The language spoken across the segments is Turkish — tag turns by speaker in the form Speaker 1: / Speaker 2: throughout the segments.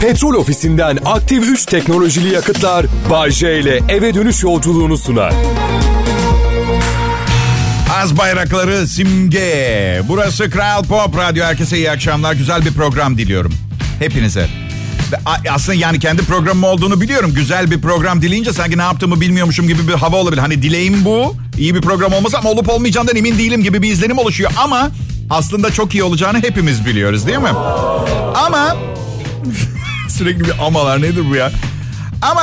Speaker 1: Petrol ofisinden aktif 3 teknolojili yakıtlar Bay J ile eve dönüş yolculuğunu sunar.
Speaker 2: Az bayrakları simge. Burası Kral Pop Radyo. Herkese iyi akşamlar. Güzel bir program diliyorum. Hepinize. Aslında yani kendi programım olduğunu biliyorum. Güzel bir program dileyince sanki ne yaptığımı bilmiyormuşum gibi bir hava olabilir. Hani dileğim bu. İyi bir program olması ama olup olmayacağından emin değilim gibi bir izlenim oluşuyor. Ama aslında çok iyi olacağını hepimiz biliyoruz değil mi? Ama sürekli bir amalar nedir bu ya? Ama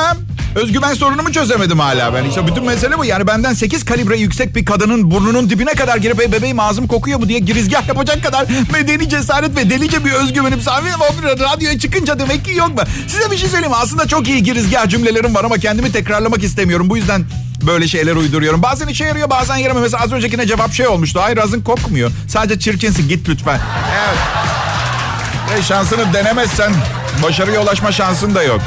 Speaker 2: özgüven sorunumu çözemedim hala ben. İşte bütün mesele bu. Yani benden 8 kalibre yüksek bir kadının burnunun dibine kadar girip bebeğim ağzım kokuyor mu diye girizgah yapacak kadar medeni cesaret ve delice bir özgüvenim sahibi ama radyoya çıkınca demek ki yok mu? Size bir şey söyleyeyim? Aslında çok iyi girizgah cümlelerim var ama kendimi tekrarlamak istemiyorum. Bu yüzden böyle şeyler uyduruyorum. Bazen işe yarıyor bazen yaramıyor. Mesela az öncekine cevap şey olmuştu. Hayır ağzın kokmuyor. Sadece çirkinsin git lütfen. Evet. E, şansını denemezsen başarıya ulaşma şansın da yok.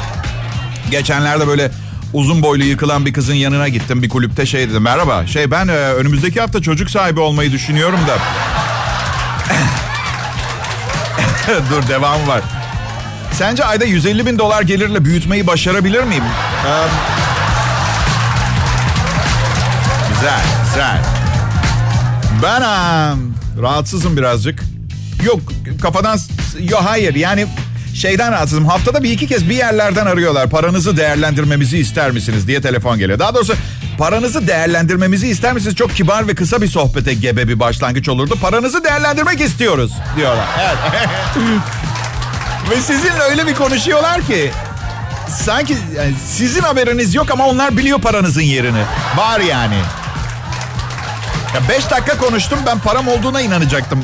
Speaker 2: Geçenlerde böyle uzun boylu yıkılan bir kızın yanına gittim. Bir kulüpte şey dedim. Merhaba. Şey ben e, önümüzdeki hafta çocuk sahibi olmayı düşünüyorum da. Dur devam var. Sence ayda 150 bin dolar gelirle büyütmeyi başarabilir miyim? Ee, güzel, güzel. Ben um, rahatsızım birazcık. Yok kafadan... Yok hayır yani şeyden rahatsızım. Haftada bir iki kez bir yerlerden arıyorlar. Paranızı değerlendirmemizi ister misiniz diye telefon geliyor. Daha doğrusu paranızı değerlendirmemizi ister misiniz? Çok kibar ve kısa bir sohbete gebe bir başlangıç olurdu. Paranızı değerlendirmek istiyoruz diyorlar. Evet. ve sizinle öyle bir konuşuyorlar ki sanki yani sizin haberiniz yok ama onlar biliyor paranızın yerini. Var yani. Ya beş dakika konuştum ben param olduğuna inanacaktım.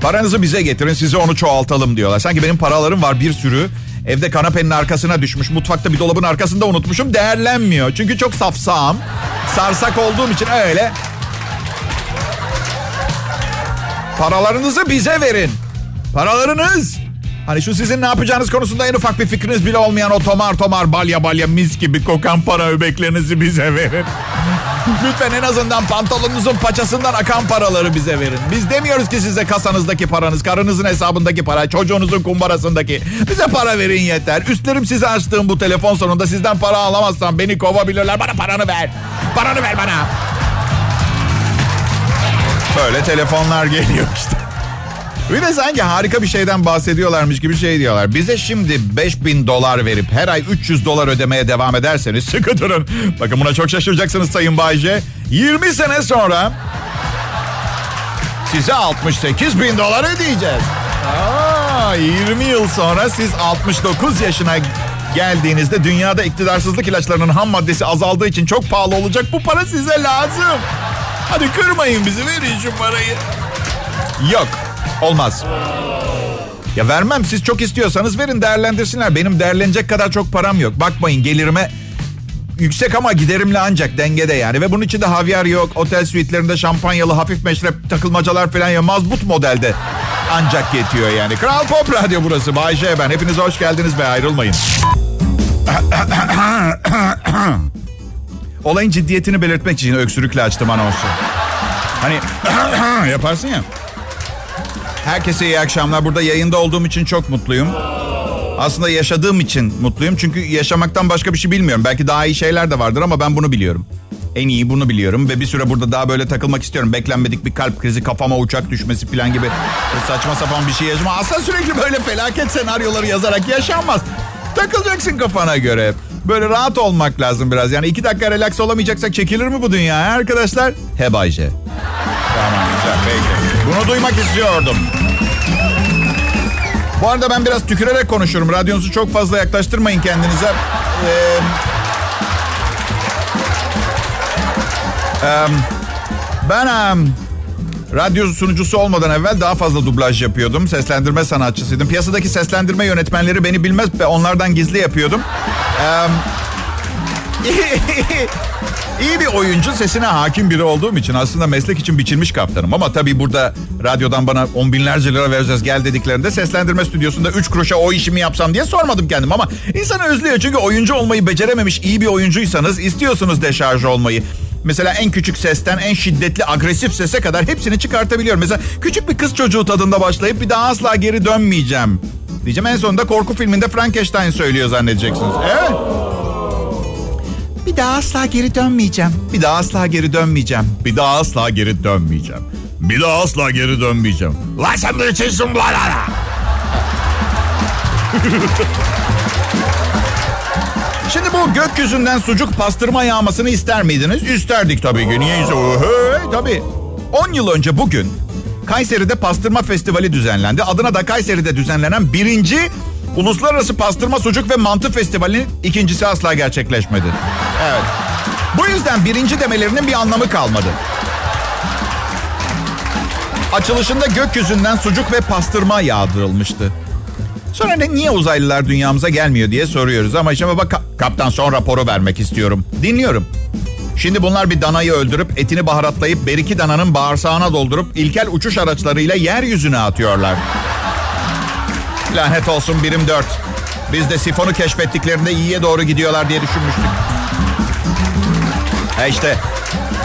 Speaker 2: Paranızı bize getirin size onu çoğaltalım diyorlar. Sanki benim paralarım var bir sürü. Evde kanepenin arkasına düşmüş. Mutfakta bir dolabın arkasında unutmuşum. Değerlenmiyor. Çünkü çok safsağım. Sarsak olduğum için öyle. Paralarınızı bize verin. Paralarınız. Hani şu sizin ne yapacağınız konusunda en ufak bir fikriniz bile olmayan o tomar tomar balya balya mis gibi kokan para öbeklerinizi bize verin. Lütfen en azından pantolonunuzun paçasından akan paraları bize verin. Biz demiyoruz ki size kasanızdaki paranız, karınızın hesabındaki para, çocuğunuzun kumbarasındaki. Bize para verin yeter. Üstlerim size açtığım bu telefon sonunda sizden para alamazsam beni kovabilirler. Bana paranı ver. Paranı ver bana. Böyle telefonlar geliyor işte. Bir de sanki harika bir şeyden bahsediyorlarmış gibi şey diyorlar. Bize şimdi 5000 dolar verip her ay 300 dolar ödemeye devam ederseniz sıkı durun. Bakın buna çok şaşıracaksınız Sayın Bayce. 20 sene sonra size 68 bin dolar ödeyeceğiz. Aa, 20 yıl sonra siz 69 yaşına geldiğinizde dünyada iktidarsızlık ilaçlarının ham maddesi azaldığı için çok pahalı olacak. Bu para size lazım. Hadi kırmayın bizi verin şu parayı. Yok Olmaz. Ya vermem siz çok istiyorsanız verin değerlendirsinler. Benim değerlenecek kadar çok param yok. Bakmayın gelirime yüksek ama giderimle ancak dengede yani. Ve bunun için de havyar yok. Otel suitlerinde şampanyalı hafif meşrep takılmacalar falan ya mazbut modelde ancak yetiyor yani. Kral Pop Radyo burası. Bay J ben. Hepiniz hoş geldiniz ve ayrılmayın. Olayın ciddiyetini belirtmek için öksürükle açtım anonsu. Hani yaparsın ya. Herkese iyi akşamlar. Burada yayında olduğum için çok mutluyum. Aslında yaşadığım için mutluyum. Çünkü yaşamaktan başka bir şey bilmiyorum. Belki daha iyi şeyler de vardır ama ben bunu biliyorum. En iyi bunu biliyorum ve bir süre burada daha böyle takılmak istiyorum. Beklenmedik bir kalp krizi, kafama uçak düşmesi falan gibi saçma sapan bir şey yaşama. Aslında sürekli böyle felaket senaryoları yazarak yaşanmaz. Takılacaksın kafana göre. Böyle rahat olmak lazım biraz. Yani iki dakika relax olamayacaksak çekilir mi bu dünya arkadaşlar? He Bayce. Tamam güzel peki. Bunu duymak istiyordum. Bu arada ben biraz tükürerek konuşurum. Radyonuzu çok fazla yaklaştırmayın kendinize. Ee, ben e, radyo sunucusu olmadan evvel daha fazla dublaj yapıyordum. Seslendirme sanatçısıydım. Piyasadaki seslendirme yönetmenleri beni bilmez ve onlardan gizli yapıyordum. Ee, İyi bir oyuncu sesine hakim biri olduğum için aslında meslek için biçilmiş kaptanım. Ama tabii burada radyodan bana on binlerce lira vereceğiz gel dediklerinde seslendirme stüdyosunda üç kuruşa o işimi yapsam diye sormadım kendim. Ama insan özlüyor çünkü oyuncu olmayı becerememiş iyi bir oyuncuysanız istiyorsunuz deşarj olmayı. Mesela en küçük sesten en şiddetli agresif sese kadar hepsini çıkartabiliyorum. Mesela küçük bir kız çocuğu tadında başlayıp bir daha asla geri dönmeyeceğim Diyeceğim en sonunda korku filminde Frankenstein söylüyor zannedeceksiniz. Evet. Bir daha asla geri dönmeyeceğim. Bir daha asla geri dönmeyeceğim. Bir daha asla geri dönmeyeceğim. Bir daha asla geri dönmeyeceğim. Lan sen ne içinsin bu? Şimdi bu gökyüzünden sucuk pastırma yağmasını ister miydiniz? İsterdik tabii ki. Niye? Hey, tabii. 10 yıl önce bugün Kayseri'de pastırma festivali düzenlendi. Adına da Kayseri'de düzenlenen birinci Uluslararası Pastırma Sucuk ve Mantı Festivali'nin ikincisi asla gerçekleşmedi. Evet. Bu yüzden birinci demelerinin bir anlamı kalmadı. Açılışında gökyüzünden sucuk ve pastırma yağdırılmıştı. Sonra ne, niye uzaylılar dünyamıza gelmiyor diye soruyoruz. Ama şimdi bak kaptan son raporu vermek istiyorum. Dinliyorum. Şimdi bunlar bir danayı öldürüp etini baharatlayıp beriki dananın bağırsağına doldurup ilkel uçuş araçlarıyla yeryüzüne atıyorlar. Lanet olsun birim 4. Biz de sifonu keşfettiklerinde iyiye doğru gidiyorlar diye düşünmüştük. E işte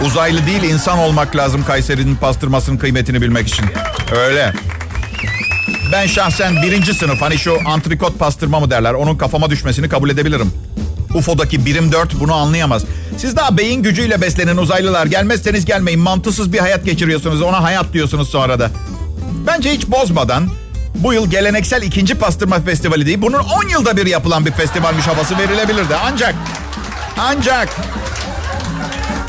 Speaker 2: uzaylı değil insan olmak lazım Kayseri'nin pastırmasının kıymetini bilmek için. Öyle. Ben şahsen birinci sınıf hani şu antrikot pastırma mı derler onun kafama düşmesini kabul edebilirim. UFO'daki birim 4 bunu anlayamaz. Siz daha beyin gücüyle beslenen uzaylılar gelmezseniz gelmeyin. Mantısız bir hayat geçiriyorsunuz. Ona hayat diyorsunuz sonra da. Bence hiç bozmadan bu yıl geleneksel ikinci pastırma festivali değil. Bunun 10 yılda bir yapılan bir festivalmiş havası verilebilirdi. Ancak ancak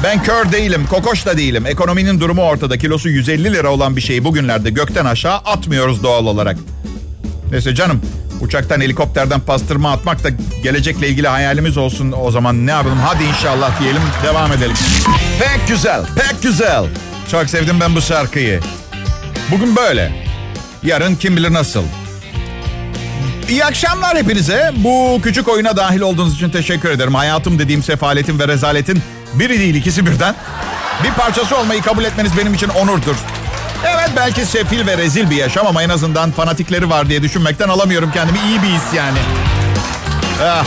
Speaker 2: ben kör değilim, kokoş da değilim. Ekonominin durumu ortada. Kilosu 150 lira olan bir şeyi bugünlerde gökten aşağı atmıyoruz doğal olarak. Neyse canım uçaktan helikopterden pastırma atmak da gelecekle ilgili hayalimiz olsun o zaman ne yapalım hadi inşallah diyelim devam edelim. Pek güzel pek güzel. Çok sevdim ben bu şarkıyı. Bugün böyle. Yarın kim bilir nasıl. İyi akşamlar hepinize. Bu küçük oyuna dahil olduğunuz için teşekkür ederim. Hayatım dediğim sefaletin ve rezaletin biri değil ikisi birden. Bir parçası olmayı kabul etmeniz benim için onurdur. Evet belki sefil ve rezil bir yaşam ama en azından fanatikleri var diye düşünmekten alamıyorum kendimi. iyi bir his yani. Ah.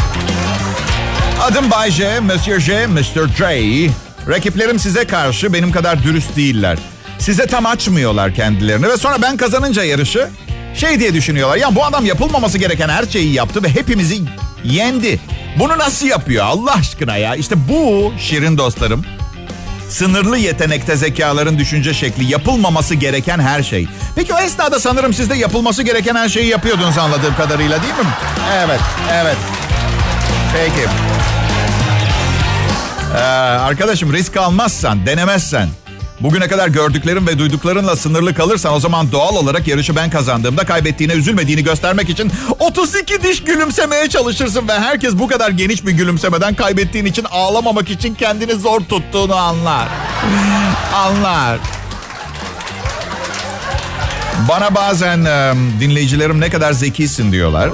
Speaker 2: Adım Bay J, Monsieur J, Mr. J. Rakiplerim size karşı benim kadar dürüst değiller. Size tam açmıyorlar kendilerini ve sonra ben kazanınca yarışı şey diye düşünüyorlar. Ya bu adam yapılmaması gereken her şeyi yaptı ve hepimizi yendi. Bunu nasıl yapıyor Allah aşkına ya? İşte bu şirin dostlarım Sınırlı yetenekte zekaların düşünce şekli, yapılmaması gereken her şey. Peki o esnada sanırım siz de yapılması gereken her şeyi yapıyordunuz anladığım kadarıyla değil mi? Evet, evet. Peki. Ee, arkadaşım risk almazsan, denemezsen, bugüne kadar gördüklerin ve duyduklarınla sınırlı kalırsan o zaman doğal olarak yarışı ben kazandığımda kaybettiğine üzülmediğini göstermek için 32 diş gülümsemeye çalışırsın ve herkes bu kadar geniş bir gülümsemeden kaybettiğin için ağlamamak için kendini zor tuttuğunu anlar. anlar. Bana bazen e, dinleyicilerim ne kadar zekisin diyorlar.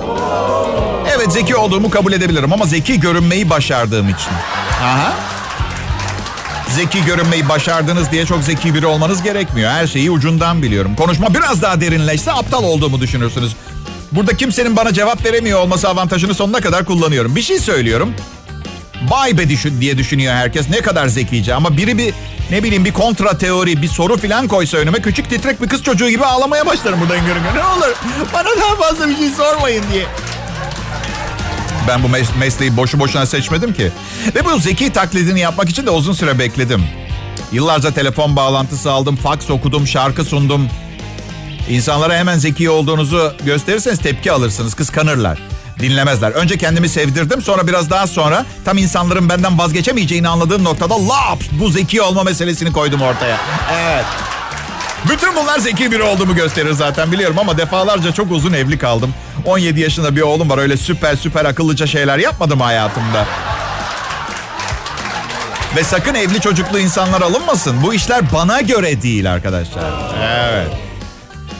Speaker 2: Evet zeki olduğumu kabul edebilirim ama zeki görünmeyi başardığım için. Aha. Zeki görünmeyi başardınız diye çok zeki biri olmanız gerekmiyor. Her şeyi ucundan biliyorum. Konuşma biraz daha derinleşse aptal olduğumu düşünürsünüz. Burada kimsenin bana cevap veremiyor olması avantajını sonuna kadar kullanıyorum. Bir şey söylüyorum. Vay be düşün diye düşünüyor herkes. Ne kadar zekice ama biri bir ne bileyim bir kontra teori, bir soru falan koysa önüme küçük titrek bir kız çocuğu gibi ağlamaya başlarım buradan görün. Ne olur bana daha fazla bir şey sormayın diye. Ben bu mes- mesleği boşu boşuna seçmedim ki. Ve bu zeki taklidini yapmak için de uzun süre bekledim. Yıllarca telefon bağlantısı aldım, fax okudum, şarkı sundum. İnsanlara hemen zeki olduğunuzu gösterirseniz tepki alırsınız, kıskanırlar. Dinlemezler. Önce kendimi sevdirdim sonra biraz daha sonra tam insanların benden vazgeçemeyeceğini anladığım noktada laps bu zeki olma meselesini koydum ortaya. Evet. Bütün bunlar zeki biri olduğumu gösterir zaten biliyorum ama defalarca çok uzun evli kaldım. 17 yaşında bir oğlum var öyle süper süper akıllıca şeyler yapmadım hayatımda. Ve sakın evli çocuklu insanlar alınmasın. Bu işler bana göre değil arkadaşlar. Evet.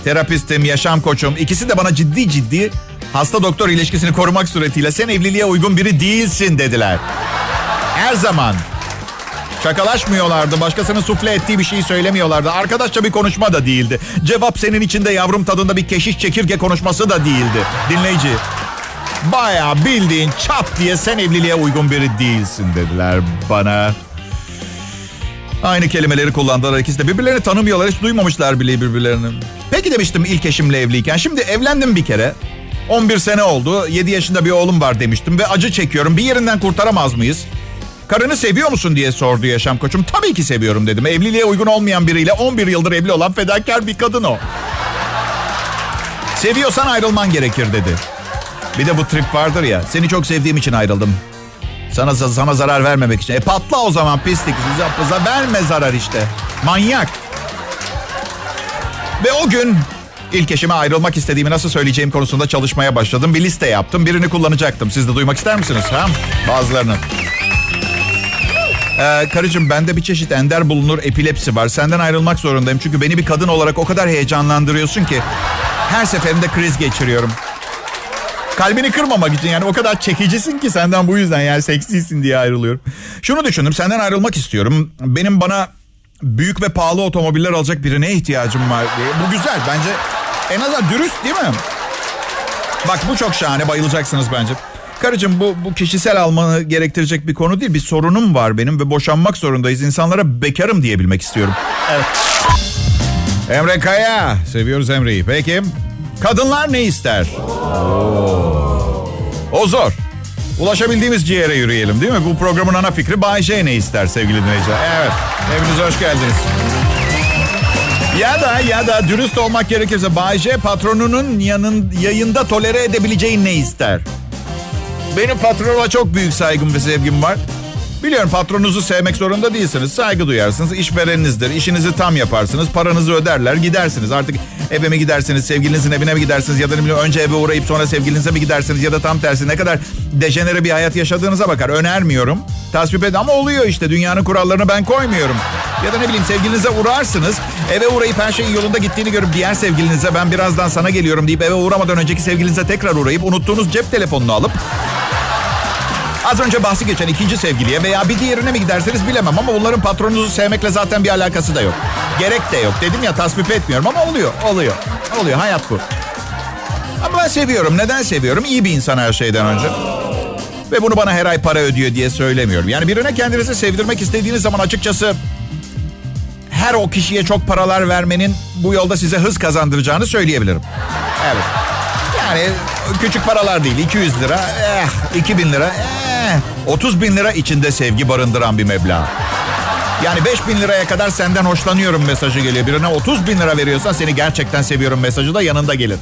Speaker 2: Terapistim, yaşam koçum ikisi de bana ciddi ciddi hasta doktor ilişkisini korumak suretiyle sen evliliğe uygun biri değilsin dediler. Her zaman. Şakalaşmıyorlardı. Başkasının sufle ettiği bir şeyi söylemiyorlardı. Arkadaşça bir konuşma da değildi. Cevap senin içinde yavrum tadında bir keşiş çekirge konuşması da değildi. Dinleyici. Baya bildiğin çap diye sen evliliğe uygun biri değilsin dediler bana. Aynı kelimeleri kullandılar ikisi de. Birbirlerini tanımıyorlar. Hiç duymamışlar bile birbirlerini. Peki demiştim ilk eşimle evliyken. Şimdi evlendim bir kere. 11 sene oldu. 7 yaşında bir oğlum var demiştim ve acı çekiyorum. Bir yerinden kurtaramaz mıyız? Karını seviyor musun diye sordu yaşam koçum. Tabii ki seviyorum dedim. Evliliğe uygun olmayan biriyle 11 yıldır evli olan fedakar bir kadın o. Seviyorsan ayrılman gerekir dedi. Bir de bu trip vardır ya. Seni çok sevdiğim için ayrıldım. Sana sana zarar vermemek için. E patla o zaman pislik. Size verme zarar işte. Manyak. Ve o gün ilk eşime ayrılmak istediğimi nasıl söyleyeceğim konusunda çalışmaya başladım. Bir liste yaptım. Birini kullanacaktım. Siz de duymak ister misiniz? Ha? Bazılarını. Ee, karıcığım bende bir çeşit ender bulunur epilepsi var. Senden ayrılmak zorundayım. Çünkü beni bir kadın olarak o kadar heyecanlandırıyorsun ki her seferinde kriz geçiriyorum. Kalbini kırmamak için yani o kadar çekicisin ki senden bu yüzden yani seksisin diye ayrılıyorum. Şunu düşündüm senden ayrılmak istiyorum. Benim bana büyük ve pahalı otomobiller alacak birine ihtiyacım var diye. Bu güzel bence en azından dürüst değil mi? Bak bu çok şahane bayılacaksınız bence. Karıcığım bu, bu kişisel almanı gerektirecek bir konu değil. Bir sorunum var benim ve boşanmak zorundayız. İnsanlara bekarım diyebilmek istiyorum. Evet. Emre Kaya. Seviyoruz Emre'yi. Peki. Kadınlar ne ister? Oo. O zor. Ulaşabildiğimiz ciğere yürüyelim değil mi? Bu programın ana fikri Bay J ne ister sevgili dinleyiciler? Evet. Evinize hoş geldiniz. Ya da ya da dürüst olmak gerekirse Bay J patronunun yanın, yayında tolere edebileceği ne ister? Benim patronuma çok büyük saygım ve sevgim var. Biliyorum patronunuzu sevmek zorunda değilsiniz. Saygı duyarsınız. İşvereninizdir. İşinizi tam yaparsınız. Paranızı öderler. Gidersiniz. Artık eve mi gidersiniz? Sevgilinizin evine mi gidersiniz? Ya da bileyim önce eve uğrayıp sonra sevgilinize mi gidersiniz? Ya da tam tersi ne kadar dejenere bir hayat yaşadığınıza bakar. Önermiyorum. Tasvip edin ama oluyor işte. Dünyanın kurallarını ben koymuyorum. Ya da ne bileyim sevgilinize uğrarsınız. Eve uğrayıp her şeyin yolunda gittiğini görüp diğer sevgilinize ben birazdan sana geliyorum deyip eve uğramadan önceki sevgilinize tekrar uğrayıp unuttuğunuz cep telefonunu alıp Az önce bahsi geçen ikinci sevgiliye veya bir diğerine mi giderseniz bilemem ama onların patronunuzu sevmekle zaten bir alakası da yok. Gerek de yok. Dedim ya tasvip etmiyorum ama oluyor, oluyor. Oluyor, hayat bu. Ama ben seviyorum. Neden seviyorum? İyi bir insan her şeyden önce. Ve bunu bana her ay para ödüyor diye söylemiyorum. Yani birine kendinizi sevdirmek istediğiniz zaman açıkçası her o kişiye çok paralar vermenin bu yolda size hız kazandıracağını söyleyebilirim. Evet. Yani küçük paralar değil. 200 lira, eh, 2000 lira, eh, 30 bin lira içinde sevgi barındıran bir meblağ. Yani 5 bin liraya kadar senden hoşlanıyorum mesajı geliyor. Birine 30 bin lira veriyorsan seni gerçekten seviyorum mesajı da yanında gelir.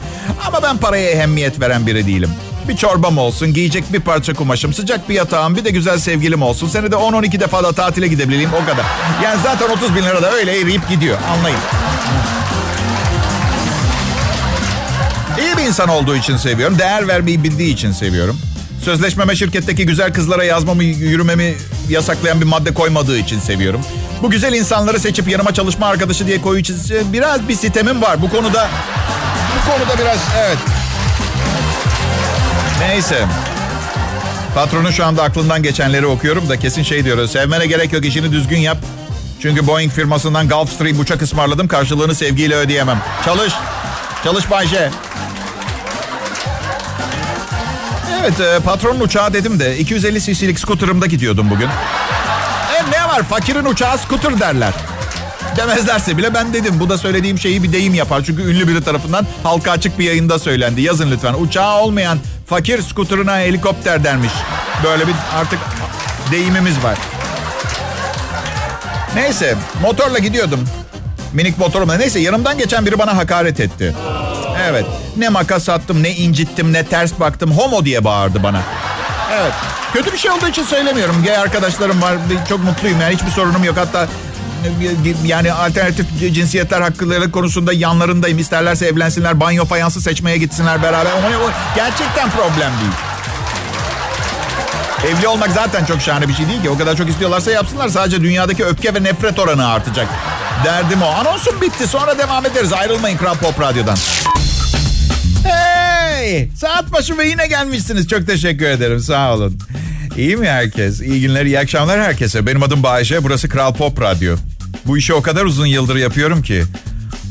Speaker 2: Ama ben paraya ehemmiyet veren biri değilim. Bir çorbam olsun, giyecek bir parça kumaşım, sıcak bir yatağım, bir de güzel sevgilim olsun. Seni de 10-12 defa da tatile gidebileyim o kadar. Yani zaten 30 bin lira da öyle eriyip gidiyor anlayın. İyi bir insan olduğu için seviyorum. Değer vermeyi bildiği için seviyorum. Sözleşmeme şirketteki güzel kızlara yazmamı, yürümemi yasaklayan bir madde koymadığı için seviyorum. Bu güzel insanları seçip yanıma çalışma arkadaşı diye için biraz bir sitemim var. Bu konuda bu konuda biraz evet. Neyse. Patronun şu anda aklından geçenleri okuyorum da kesin şey diyor. Sevmene gerek yok işini düzgün yap. Çünkü Boeing firmasından Gulfstream uçak ısmarladım. Karşılığını sevgiyle ödeyemem. Çalış. Çalış Bayşe. Evet e, patronun uçağı dedim de 250 cc'lik skuterımda gidiyordum bugün. E ne var fakirin uçağı skuter derler. Demezlerse bile ben dedim. Bu da söylediğim şeyi bir deyim yapar. Çünkü ünlü biri tarafından halka açık bir yayında söylendi. Yazın lütfen. Uçağı olmayan fakir skuterına helikopter dermiş. Böyle bir artık deyimimiz var. Neyse motorla gidiyordum. Minik motorumla. Neyse yanımdan geçen biri bana hakaret etti. Evet. Ne makas attım, ne incittim, ne ters baktım. Homo diye bağırdı bana. Evet. Kötü bir şey olduğu için söylemiyorum. Gay arkadaşlarım var. Çok mutluyum. Yani hiçbir sorunum yok. Hatta yani alternatif cinsiyetler hakları konusunda yanlarındayım. İsterlerse evlensinler, banyo fayansı seçmeye gitsinler beraber. Ama gerçekten problem değil. Evli olmak zaten çok şahane bir şey değil ki. O kadar çok istiyorlarsa yapsınlar. Sadece dünyadaki öfke ve nefret oranı artacak. Derdim o. Anonsum bitti. Sonra devam ederiz. Ayrılmayın Kral Pop Radyo'dan. Hey! Saat başı ve yine gelmişsiniz. Çok teşekkür ederim. Sağ olun. İyi mi herkes? İyi günler, iyi akşamlar herkese. Benim adım Bayşe. Burası Kral Pop Radyo. Bu işi o kadar uzun yıldır yapıyorum ki.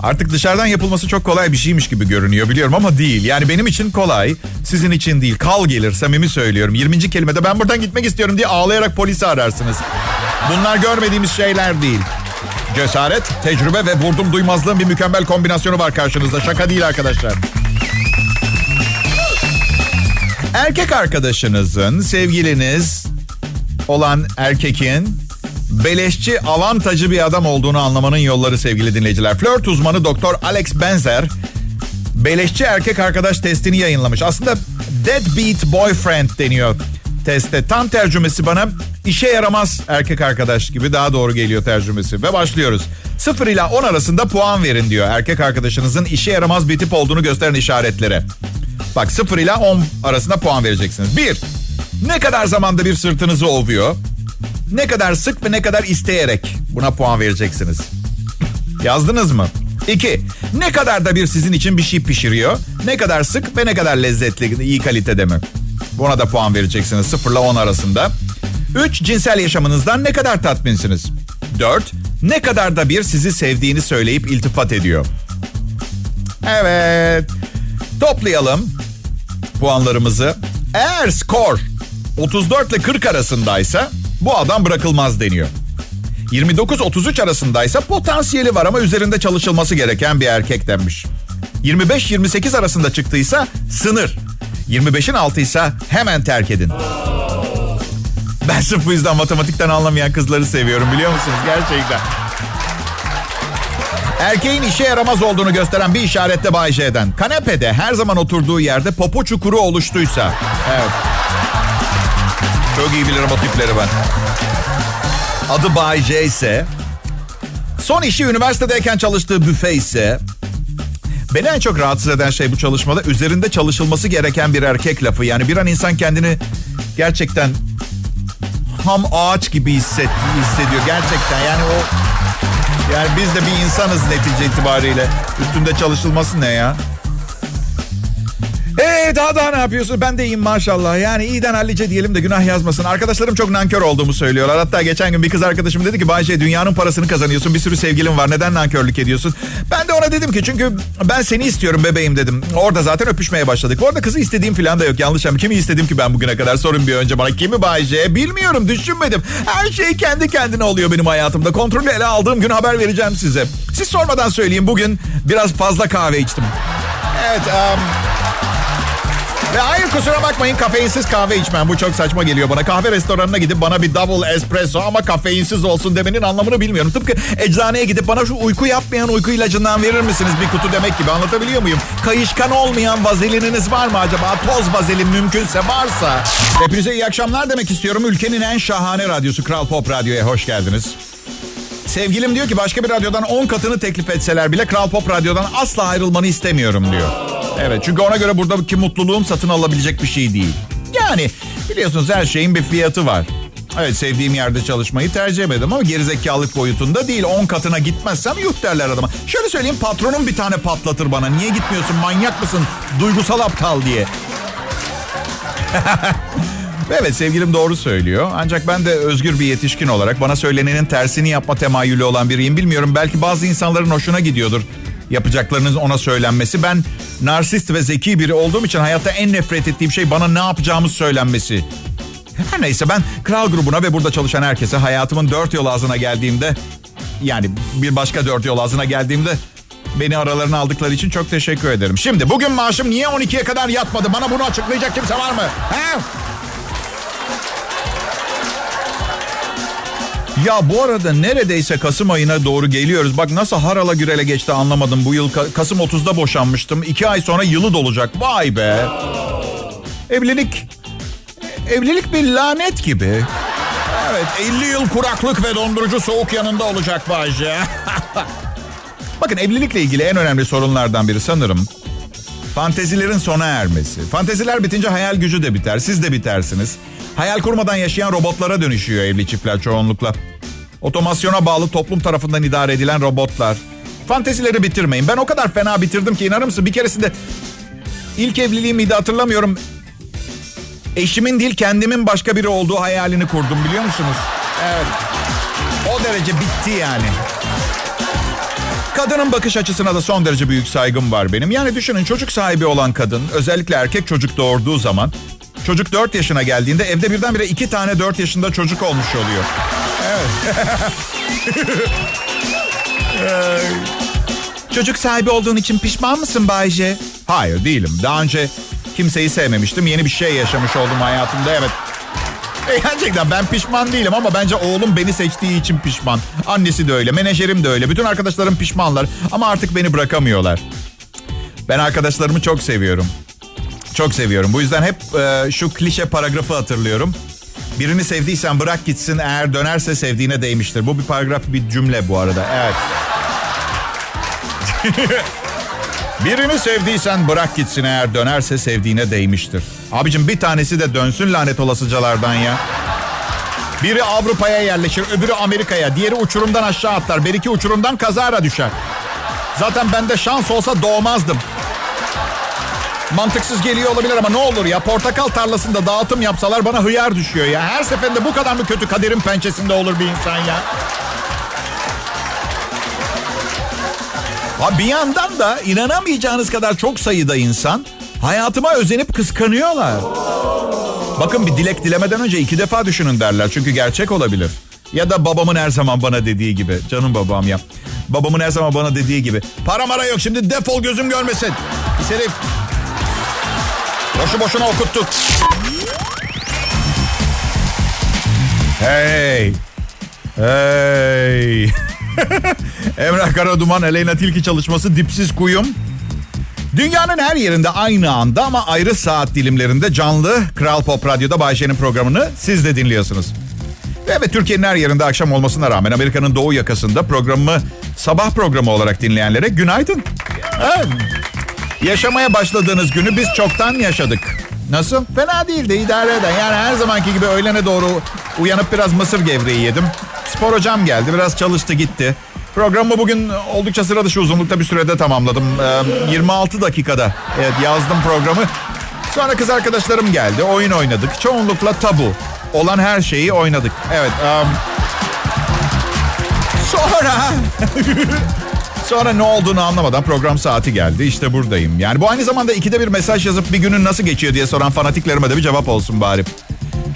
Speaker 2: Artık dışarıdan yapılması çok kolay bir şeymiş gibi görünüyor biliyorum ama değil. Yani benim için kolay, sizin için değil. Kal gelir, samimi söylüyorum. 20. kelimede ben buradan gitmek istiyorum diye ağlayarak polisi ararsınız. Bunlar görmediğimiz şeyler değil. Cesaret, tecrübe ve vurdum duymazlığın bir mükemmel kombinasyonu var karşınızda. Şaka değil arkadaşlar. Erkek arkadaşınızın, sevgiliniz olan erkekin beleşçi avantajı bir adam olduğunu anlamanın yolları sevgili dinleyiciler. Flört uzmanı Doktor Alex Benzer beleşçi erkek arkadaş testini yayınlamış. Aslında deadbeat boyfriend deniyor testte. Tam tercümesi bana işe yaramaz erkek arkadaş gibi daha doğru geliyor tercümesi. Ve başlıyoruz. 0 ile 10 arasında puan verin diyor. Erkek arkadaşınızın işe yaramaz bir tip olduğunu gösteren işaretlere. Bak 0 ile 10 arasında puan vereceksiniz. 1. Ne kadar zamanda bir sırtınızı ovuyor? Ne kadar sık ve ne kadar isteyerek buna puan vereceksiniz. Yazdınız mı? 2. Ne kadar da bir sizin için bir şey pişiriyor? Ne kadar sık ve ne kadar lezzetli, iyi kalitede mi? Buna da puan vereceksiniz 0 ile 10 arasında. 3. Cinsel yaşamınızdan ne kadar tatminsiniz? 4. Ne kadar da bir sizi sevdiğini söyleyip iltifat ediyor? Evet. Toplayalım puanlarımızı. Eğer skor 34 ile 40 arasındaysa bu adam bırakılmaz deniyor. 29-33 arasındaysa potansiyeli var ama üzerinde çalışılması gereken bir erkek denmiş. 25-28 arasında çıktıysa sınır. 25'in altıysa hemen terk edin. Ben sırf bu yüzden matematikten anlamayan kızları seviyorum biliyor musunuz? Gerçekten. Erkeğin işe yaramaz olduğunu gösteren bir işarette Bay J'den. Kanepede her zaman oturduğu yerde popo çukuru oluştuysa. Evet. Çok iyi bilirim o tipleri ben. Adı Bay J ise... Son işi üniversitedeyken çalıştığı büfe ise... Beni en çok rahatsız eden şey bu çalışmada üzerinde çalışılması gereken bir erkek lafı. Yani bir an insan kendini gerçekten ham ağaç gibi hisset, hissediyor. Gerçekten yani o... Yani biz de bir insanız netice itibariyle. Üstünde çalışılması ne ya? Ee daha daha ne yapıyorsun? Ben de iyiyim maşallah. Yani iyiden hallice diyelim de günah yazmasın. Arkadaşlarım çok nankör olduğumu söylüyorlar. Hatta geçen gün bir kız arkadaşım dedi ki Bayce dünyanın parasını kazanıyorsun. Bir sürü sevgilin var. Neden nankörlük ediyorsun? Ben de ona dedim ki çünkü ben seni istiyorum bebeğim dedim. Orada zaten öpüşmeye başladık. Orada kızı istediğim falan da yok. Yanlış ama kimi istedim ki ben bugüne kadar? Sorun bir önce bana. Kimi Bayce? Bilmiyorum düşünmedim. Her şey kendi kendine oluyor benim hayatımda. Kontrolü ele aldığım gün haber vereceğim size. Siz sormadan söyleyeyim bugün biraz fazla kahve içtim. Evet. Um... Ve hayır kusura bakmayın kafeinsiz kahve içmem. Bu çok saçma geliyor bana. Kahve restoranına gidip bana bir double espresso ama kafeinsiz olsun demenin anlamını bilmiyorum. Tıpkı eczaneye gidip bana şu uyku yapmayan uyku ilacından verir misiniz bir kutu demek gibi anlatabiliyor muyum? Kayışkan olmayan vazelininiz var mı acaba? Toz vazelin mümkünse varsa. Hepinize iyi akşamlar demek istiyorum. Ülkenin en şahane radyosu Kral Pop Radyo'ya hoş geldiniz. Sevgilim diyor ki başka bir radyodan 10 katını teklif etseler bile Kral Pop Radyo'dan asla ayrılmanı istemiyorum diyor. Evet çünkü ona göre buradaki mutluluğum satın alabilecek bir şey değil. Yani biliyorsunuz her şeyin bir fiyatı var. Evet sevdiğim yerde çalışmayı tercih ederim ama gerizekalılık boyutunda değil. 10 katına gitmezsem yuh derler adama. Şöyle söyleyeyim patronum bir tane patlatır bana. Niye gitmiyorsun manyak mısın duygusal aptal diye. Evet sevgilim doğru söylüyor. Ancak ben de özgür bir yetişkin olarak bana söylenenin tersini yapma temayülü olan biriyim. Bilmiyorum belki bazı insanların hoşuna gidiyordur yapacaklarınız ona söylenmesi. Ben narsist ve zeki biri olduğum için hayatta en nefret ettiğim şey bana ne yapacağımı söylenmesi. Her neyse ben kral grubuna ve burada çalışan herkese hayatımın dört yol ağzına geldiğimde yani bir başka dört yol ağzına geldiğimde beni aralarına aldıkları için çok teşekkür ederim. Şimdi bugün maaşım niye 12'ye kadar yatmadı? Bana bunu açıklayacak kimse var mı? He? Ya bu arada neredeyse Kasım ayına doğru geliyoruz. Bak nasıl harala gürele geçti anlamadım. Bu yıl Kasım 30'da boşanmıştım. İki ay sonra yılı dolacak. Vay be. Evlilik... Evlilik bir lanet gibi. Evet 50 yıl kuraklık ve dondurucu soğuk yanında olacak Bayce. Bakın evlilikle ilgili en önemli sorunlardan biri sanırım fantezilerin sona ermesi. Fanteziler bitince hayal gücü de biter. Siz de bitersiniz. Hayal kurmadan yaşayan robotlara dönüşüyor evli çiftler çoğunlukla. Otomasyona bağlı toplum tarafından idare edilen robotlar. Fantezileri bitirmeyin. Ben o kadar fena bitirdim ki inanır mısın? Bir keresinde ilk evliliğim miydi hatırlamıyorum. Eşimin değil kendimin başka biri olduğu hayalini kurdum biliyor musunuz? Evet. O derece bitti yani. Kadının bakış açısına da son derece büyük saygım var benim. Yani düşünün çocuk sahibi olan kadın özellikle erkek çocuk doğurduğu zaman çocuk 4 yaşına geldiğinde evde birdenbire iki tane 4 yaşında çocuk olmuş oluyor. Evet. çocuk sahibi olduğun için pişman mısın Bayce? Hayır değilim. Daha önce Kimseyi sevmemiştim. Yeni bir şey yaşamış oldum hayatımda evet. E, gerçekten ben pişman değilim ama bence oğlum beni seçtiği için pişman. Annesi de öyle, menajerim de öyle. Bütün arkadaşlarım pişmanlar ama artık beni bırakamıyorlar. Ben arkadaşlarımı çok seviyorum. Çok seviyorum. Bu yüzden hep e, şu klişe paragrafı hatırlıyorum. Birini sevdiysen bırak gitsin eğer dönerse sevdiğine değmiştir. Bu bir paragraf bir cümle bu arada. Evet. Birini sevdiysen bırak gitsin eğer dönerse sevdiğine değmiştir. Abicim bir tanesi de dönsün lanet olasıcalardan ya. Biri Avrupa'ya yerleşir, öbürü Amerika'ya, diğeri uçurumdan aşağı atlar, bir iki uçurumdan kazara düşer. Zaten bende şans olsa doğmazdım. Mantıksız geliyor olabilir ama ne olur ya portakal tarlasında dağıtım yapsalar bana hıyar düşüyor ya. Her seferinde bu kadar mı kötü kaderin pençesinde olur bir insan ya? Ha bir yandan da inanamayacağınız kadar çok sayıda insan hayatıma özenip kıskanıyorlar. Bakın bir dilek dilemeden önce iki defa düşünün derler. Çünkü gerçek olabilir. Ya da babamın her zaman bana dediği gibi. Canım babam ya. Babamın her zaman bana dediği gibi. Para mara yok şimdi defol gözüm görmesin. Pis herif. Boşu boşuna okuttuk. Hey. Hey. Emrah Karaduman, Aleyna Tilki çalışması Dipsiz Kuyum. Dünyanın her yerinde aynı anda ama ayrı saat dilimlerinde canlı Kral Pop Radyo'da Bayşe'nin programını siz de dinliyorsunuz. Ve evet Türkiye'nin her yerinde akşam olmasına rağmen Amerika'nın doğu yakasında programı sabah programı olarak dinleyenlere günaydın. Evet. Yaşamaya başladığınız günü biz çoktan yaşadık. Nasıl? Fena değildi idare eden. Yani her zamanki gibi öğlene doğru uyanıp biraz mısır gevreği yedim. Spor hocam geldi biraz çalıştı gitti. Programı bugün oldukça sıra dışı uzunlukta bir sürede tamamladım. Ee, 26 dakikada evet, yazdım programı. Sonra kız arkadaşlarım geldi. Oyun oynadık. Çoğunlukla tabu. Olan her şeyi oynadık. Evet. Um... Sonra... Sonra ne olduğunu anlamadan program saati geldi. İşte buradayım. Yani bu aynı zamanda ikide bir mesaj yazıp bir günün nasıl geçiyor diye soran fanatiklerime de bir cevap olsun bari.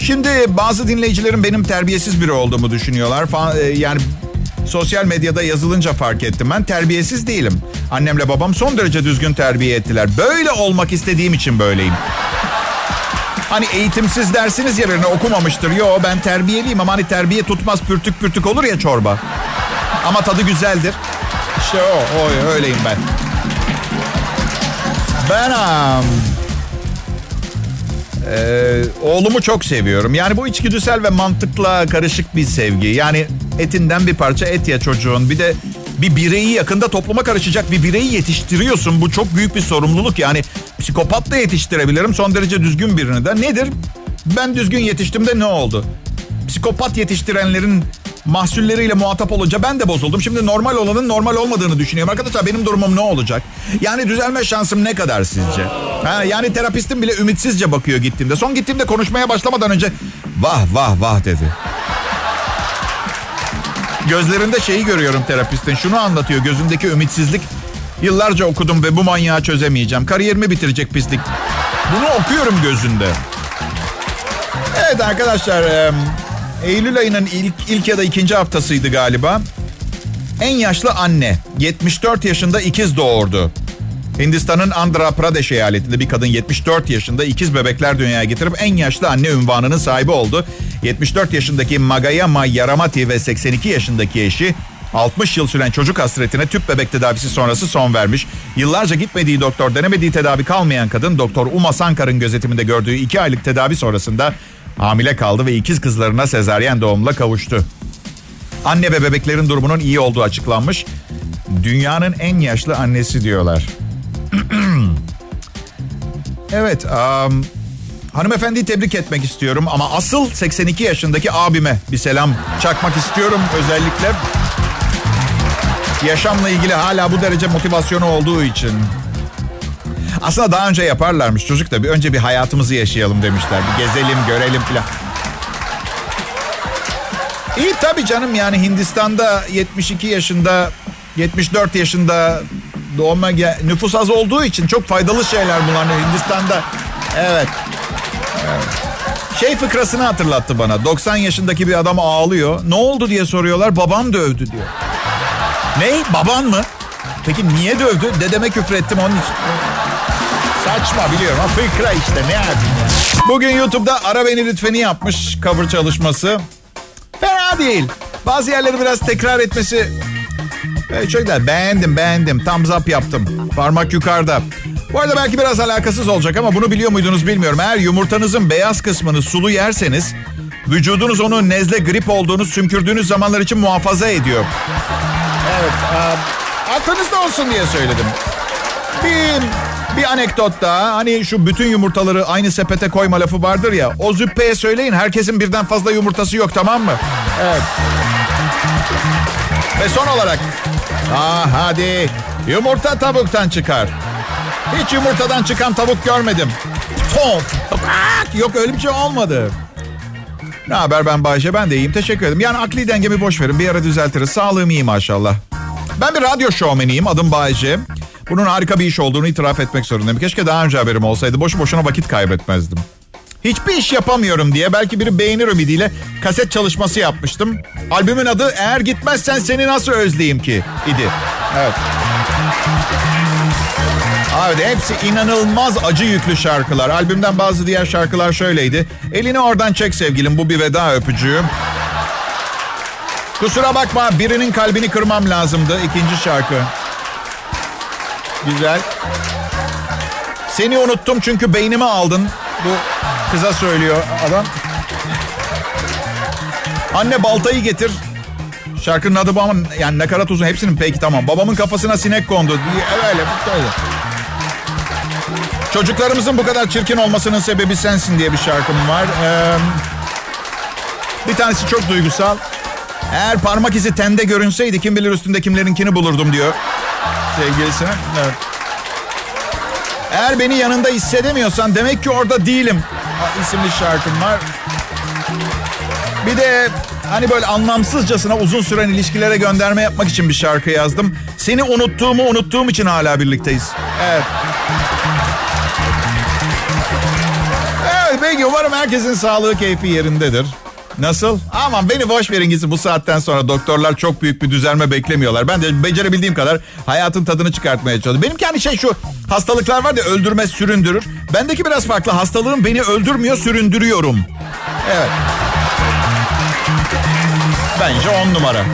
Speaker 2: Şimdi bazı dinleyicilerin benim terbiyesiz biri olduğumu düşünüyorlar. E, yani sosyal medyada yazılınca fark ettim. Ben terbiyesiz değilim. Annemle babam son derece düzgün terbiye ettiler. Böyle olmak istediğim için böyleyim. Hani eğitimsiz dersiniz ya birine okumamıştır. Yo ben terbiyeliyim ama hani terbiye tutmaz pürtük pürtük olur ya çorba. Ama tadı güzeldir. İşte o, o öyleyim ben. Ben um, ee, oğlumu çok seviyorum. Yani bu içgüdüsel ve mantıkla karışık bir sevgi. Yani etinden bir parça et ya çocuğun. Bir de bir bireyi yakında topluma karışacak bir bireyi yetiştiriyorsun. Bu çok büyük bir sorumluluk. Yani psikopat da yetiştirebilirim. Son derece düzgün birini de. Nedir? Ben düzgün yetiştim de ne oldu? Psikopat yetiştirenlerin mahsulleriyle muhatap olunca ben de bozuldum. Şimdi normal olanın normal olmadığını düşünüyorum. Arkadaşlar benim durumum ne olacak? Yani düzelme şansım ne kadar sizce? Ha, yani terapistim bile ümitsizce bakıyor gittiğimde. Son gittiğimde konuşmaya başlamadan önce vah vah vah dedi. Gözlerinde şeyi görüyorum terapistin. Şunu anlatıyor gözündeki ümitsizlik. Yıllarca okudum ve bu manyağı çözemeyeceğim. Kariyerimi bitirecek pislik. Bunu okuyorum gözünde. Evet arkadaşlar... Eylül ayının ilk, ilk ya da ikinci haftasıydı galiba. En yaşlı anne 74 yaşında ikiz doğurdu. Hindistan'ın Andhra Pradesh eyaletinde bir kadın 74 yaşında ikiz bebekler dünyaya getirip en yaşlı anne ünvanının sahibi oldu. 74 yaşındaki Magayama Yaramati ve 82 yaşındaki eşi 60 yıl süren çocuk hasretine tüp bebek tedavisi sonrası son vermiş. Yıllarca gitmediği doktor denemediği tedavi kalmayan kadın Doktor Uma Sankar'ın gözetiminde gördüğü 2 aylık tedavi sonrasında Hamile kaldı ve ikiz kızlarına sezaryen doğumla kavuştu. Anne ve bebeklerin durumunun iyi olduğu açıklanmış. Dünyanın en yaşlı annesi diyorlar. evet, um, hanımefendiyi tebrik etmek istiyorum ama asıl 82 yaşındaki abime bir selam çakmak istiyorum özellikle. Yaşamla ilgili hala bu derece motivasyonu olduğu için. Aslında daha önce yaparlarmış çocuk da bir önce bir hayatımızı yaşayalım demişler. Bir gezelim, görelim falan. İyi tabii canım yani Hindistan'da 72 yaşında, 74 yaşında doğma nüfus az olduğu için çok faydalı şeyler bunlar Hindistan'da. Evet. evet. Şey fıkrasını hatırlattı bana. 90 yaşındaki bir adam ağlıyor. Ne oldu diye soruyorlar. Babam dövdü diyor. Ne? Baban mı? Peki niye dövdü? Dedeme küfür ettim onun için. Saçma biliyorum ama fıkra işte ne yapayım ya. Bugün YouTube'da Ara Beni Lütfen'i yapmış cover çalışması. Fena değil. Bazı yerleri biraz tekrar etmesi e, çok güzel. Beğendim beğendim. Thumbs up yaptım. Parmak yukarıda. Bu arada belki biraz alakasız olacak ama bunu biliyor muydunuz bilmiyorum. Eğer yumurtanızın beyaz kısmını sulu yerseniz vücudunuz onu nezle grip olduğunu sümkürdüğünüz zamanlar için muhafaza ediyor. Evet. E, aklınızda olsun diye söyledim. Bir, bir anekdot daha. Hani şu bütün yumurtaları aynı sepete koyma lafı vardır ya. O züppeye söyleyin herkesin birden fazla yumurtası yok tamam mı? Evet. Ve son olarak. Ah hadi. Yumurta tavuktan çıkar. Hiç yumurtadan çıkan tavuk görmedim. Top. Yok öyle bir şey olmadı. Ne haber ben Bayşe ben de iyiyim teşekkür ederim. Yani akli dengemi boş verin bir ara düzeltiriz. Sağlığım iyi maşallah. Ben bir radyo şovmeniyim adım Bayce. Bunun harika bir iş olduğunu itiraf etmek zorundayım. Keşke daha önce haberim olsaydı boşu boşuna vakit kaybetmezdim. Hiçbir iş yapamıyorum diye belki biri beğenir ümidiyle kaset çalışması yapmıştım. Albümün adı Eğer Gitmezsen Seni Nasıl Özleyeyim Ki idi. Evet. Evet hepsi inanılmaz acı yüklü şarkılar. Albümden bazı diğer şarkılar şöyleydi. Elini oradan çek sevgilim bu bir veda öpücüğü. Kusura bakma birinin kalbini kırmam lazımdı. ikinci şarkı. Güzel. Seni unuttum çünkü beynimi aldın. Bu kıza söylüyor adam. Anne baltayı getir. Şarkının adı bu ama yani nakarat uzun hepsinin peki tamam. Babamın kafasına sinek kondu. Öyle öyle. Çocuklarımızın bu kadar çirkin olmasının sebebi sensin diye bir şarkım var. Ee, bir tanesi çok duygusal. Eğer parmak izi tende görünseydi kim bilir üstünde kimlerinkini bulurdum diyor sevgilisine. Evet. Eğer beni yanında hissedemiyorsan demek ki orada değilim isimli şarkım var. Bir de hani böyle anlamsızcasına uzun süren ilişkilere gönderme yapmak için bir şarkı yazdım. Seni unuttuğumu unuttuğum için hala birlikteyiz. Evet. Evet peki umarım herkesin sağlığı keyfi yerindedir. Nasıl? Aman beni boş verin gitsin bu saatten sonra doktorlar çok büyük bir düzelme beklemiyorlar. Ben de becerebildiğim kadar hayatın tadını çıkartmaya çalışıyorum. Benimki hani şey şu hastalıklar var ya öldürmez süründürür. Bendeki biraz farklı hastalığım beni öldürmüyor süründürüyorum. Evet. Bence on numara.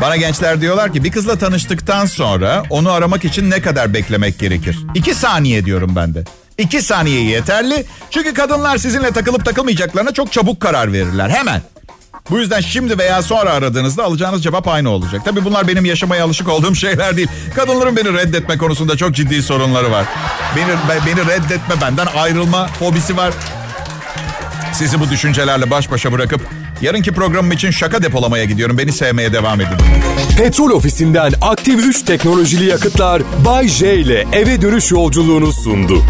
Speaker 2: Bana gençler diyorlar ki bir kızla tanıştıktan sonra onu aramak için ne kadar beklemek gerekir? İki saniye diyorum ben de. İki saniye yeterli. Çünkü kadınlar sizinle takılıp takılmayacaklarına çok çabuk karar verirler. Hemen. Bu yüzden şimdi veya sonra aradığınızda alacağınız cevap aynı olacak. Tabii bunlar benim yaşamaya alışık olduğum şeyler değil. Kadınların beni reddetme konusunda çok ciddi sorunları var. Beni, beni reddetme benden ayrılma fobisi var. Sizi bu düşüncelerle baş başa bırakıp yarınki programım için şaka depolamaya gidiyorum. Beni sevmeye devam edin.
Speaker 1: Petrol ofisinden aktif 3 teknolojili yakıtlar Bay J ile eve dönüş yolculuğunu sundu.